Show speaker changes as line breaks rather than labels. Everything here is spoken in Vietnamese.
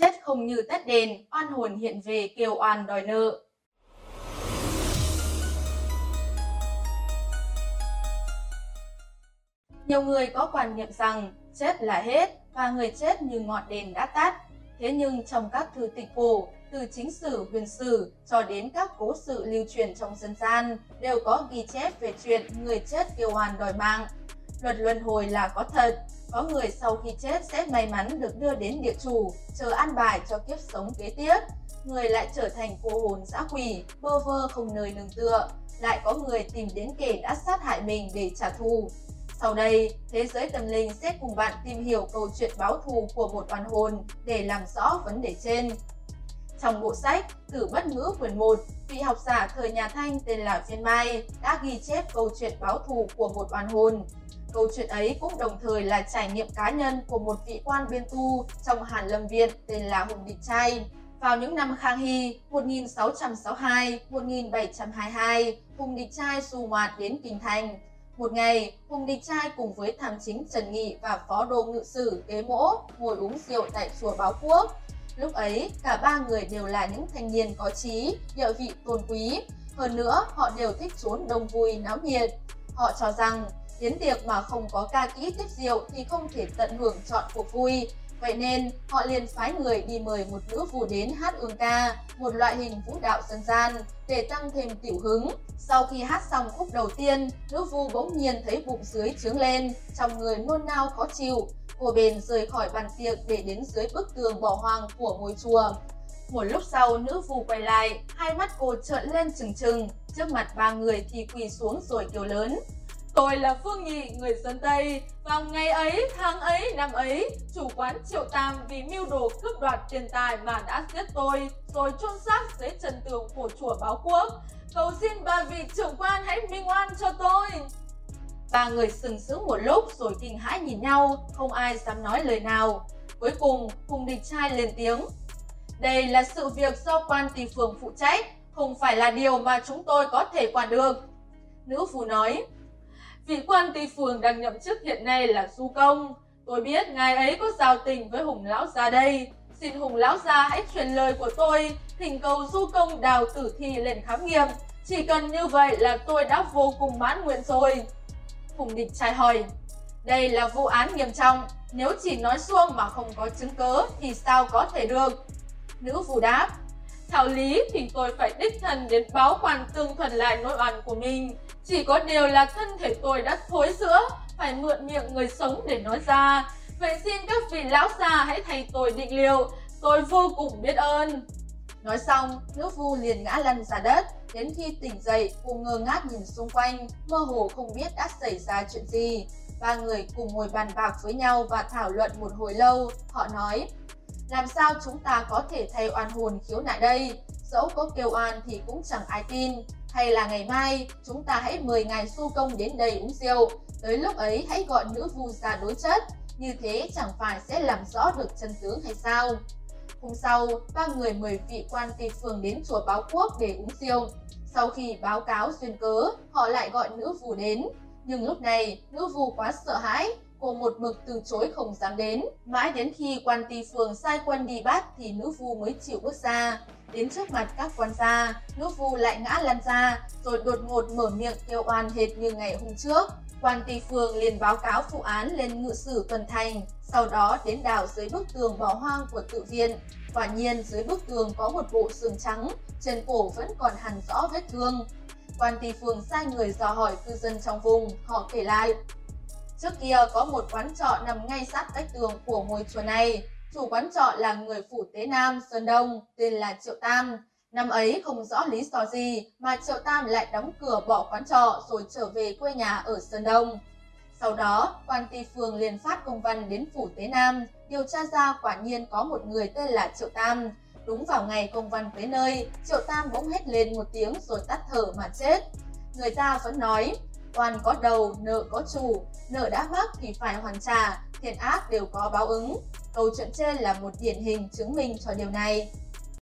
chết không như tết đền, oan hồn hiện về kêu oan đòi nợ. Nhiều người có quan niệm rằng chết là hết và người chết như ngọn đèn đã tắt. Thế nhưng trong các thư tịch cổ, từ chính sử huyền sử cho đến các cố sự lưu truyền trong dân gian đều có ghi chép về chuyện người chết kêu oan đòi mạng. Luật luân hồi là có thật, có người sau khi chết sẽ may mắn được đưa đến địa chủ, chờ an bài cho kiếp sống kế tiếp. Người lại trở thành cô hồn dã quỷ, bơ vơ không nơi nương tựa. Lại có người tìm đến kẻ đã sát hại mình để trả thù. Sau đây, Thế giới tâm linh sẽ cùng bạn tìm hiểu câu chuyện báo thù của một oan hồn để làm rõ vấn đề trên. Trong bộ sách Tử Bất Ngữ quyển 1, vị học giả thời nhà Thanh tên là Phiên Mai đã ghi chép câu chuyện báo thù của một oan hồn. Câu chuyện ấy cũng đồng thời là trải nghiệm cá nhân của một vị quan biên tu trong Hàn Lâm Viện tên là Hùng Địch Trai. Vào những năm Khang Hy 1662-1722, Hùng Địch Trai du ngoạn đến Kinh Thành một ngày, Hùng Địch Trai cùng với tham chính Trần Nghị và phó đô ngự sử Kế Mỗ ngồi uống rượu tại chùa Báo Quốc. Lúc ấy, cả ba người đều là những thanh niên có trí, địa vị tôn quý. Hơn nữa, họ đều thích trốn đông vui, náo nhiệt. Họ cho rằng, yến tiệc mà không có ca kỹ tiếp rượu thì không thể tận hưởng trọn cuộc vui. Vậy nên, họ liền phái người đi mời một nữ phù đến hát ương ca, một loại hình vũ đạo dân gian, để tăng thêm tiểu hứng. Sau khi hát xong khúc đầu tiên, nữ vu bỗng nhiên thấy bụng dưới trướng lên, trong người nôn nao khó chịu. Cô bền rời khỏi bàn tiệc để đến dưới bức tường bỏ hoang của ngôi chùa. Một lúc sau, nữ vu quay lại, hai mắt cô trợn lên trừng trừng. Trước mặt ba người thì quỳ xuống rồi kêu lớn. Tôi là Phương Nhị, người dân Tây. Vào ngày ấy, tháng ấy, năm ấy, chủ quán Triệu Tam vì mưu đồ cướp đoạt tiền tài mà đã giết tôi, rồi chôn xác dưới trần tường của chùa Báo Quốc. Cầu xin bà vị trưởng quan hãy minh oan cho tôi. Ba người sừng sững một lúc rồi kinh hãi nhìn nhau, không ai dám nói lời nào. Cuối cùng, Hùng Địch Trai lên tiếng. Đây là sự việc do quan tỷ phường phụ trách, không phải là điều mà chúng tôi có thể quản được. Nữ phù nói, vị quan ty phường đang nhậm chức hiện nay là Du Công. Tôi biết ngài ấy có giao tình với Hùng Lão Gia đây. Xin Hùng Lão Gia hãy truyền lời của tôi, thỉnh cầu Du Công đào tử thi lên khám nghiệm. Chỉ cần như vậy là tôi đã vô cùng mãn nguyện rồi. Hùng Địch trai hỏi, đây là vụ án nghiêm trọng, nếu chỉ nói xuông mà không có chứng cớ thì sao có thể được? Nữ phù đáp, Thảo lý thì tôi phải đích thân đến báo quan tương thuần lại nỗi oan của mình. Chỉ có điều là thân thể tôi đã thối sữa, phải mượn miệng người sống để nói ra. Vậy xin các vị lão già hãy thay tôi định liệu, tôi vô cùng biết ơn. Nói xong, nữ vu liền ngã lăn ra đất. Đến khi tỉnh dậy, cô ngơ ngác nhìn xung quanh, mơ hồ không biết đã xảy ra chuyện gì. Ba người cùng ngồi bàn bạc với nhau và thảo luận một hồi lâu. Họ nói, làm sao chúng ta có thể thay oan hồn khiếu nại đây? Dẫu có kêu oan thì cũng chẳng ai tin. Hay là ngày mai, chúng ta hãy mời ngài su công đến đây uống rượu. Tới lúc ấy hãy gọi nữ vu ra đối chất. Như thế chẳng phải sẽ làm rõ được chân tướng hay sao? Hôm sau, ba người mời vị quan tỳ phường đến chùa báo quốc để uống rượu. Sau khi báo cáo duyên cớ, họ lại gọi nữ vù đến. Nhưng lúc này, nữ vù quá sợ hãi, cô một mực từ chối không dám đến. Mãi đến khi quan tỳ phường sai quân đi bắt thì nữ vu mới chịu bước ra. Đến trước mặt các quan gia, nữ vu lại ngã lăn ra, rồi đột ngột mở miệng kêu oan hệt như ngày hôm trước. Quan tỳ phường liền báo cáo vụ án lên ngự sử tuần thành, sau đó đến đào dưới bức tường bỏ hoang của tự viện. Quả nhiên dưới bức tường có một bộ xương trắng, trên cổ vẫn còn hẳn rõ vết thương. Quan tỳ phường sai người dò hỏi cư dân trong vùng, họ kể lại. Trước kia có một quán trọ nằm ngay sát vách tường của ngôi chùa này. Chủ quán trọ là người phủ Tế Nam, Sơn Đông, tên là Triệu Tam. Năm ấy không rõ lý do gì mà Triệu Tam lại đóng cửa bỏ quán trọ rồi trở về quê nhà ở Sơn Đông. Sau đó, quan ty phường liền phát công văn đến phủ Tế Nam, điều tra ra quả nhiên có một người tên là Triệu Tam. Đúng vào ngày công văn tới nơi, Triệu Tam bỗng hét lên một tiếng rồi tắt thở mà chết. Người ta vẫn nói, oan có đầu, nợ có chủ, nợ đã mắc thì phải hoàn trả, thiện ác đều có báo ứng. Câu chuyện trên là một điển hình chứng minh cho điều này.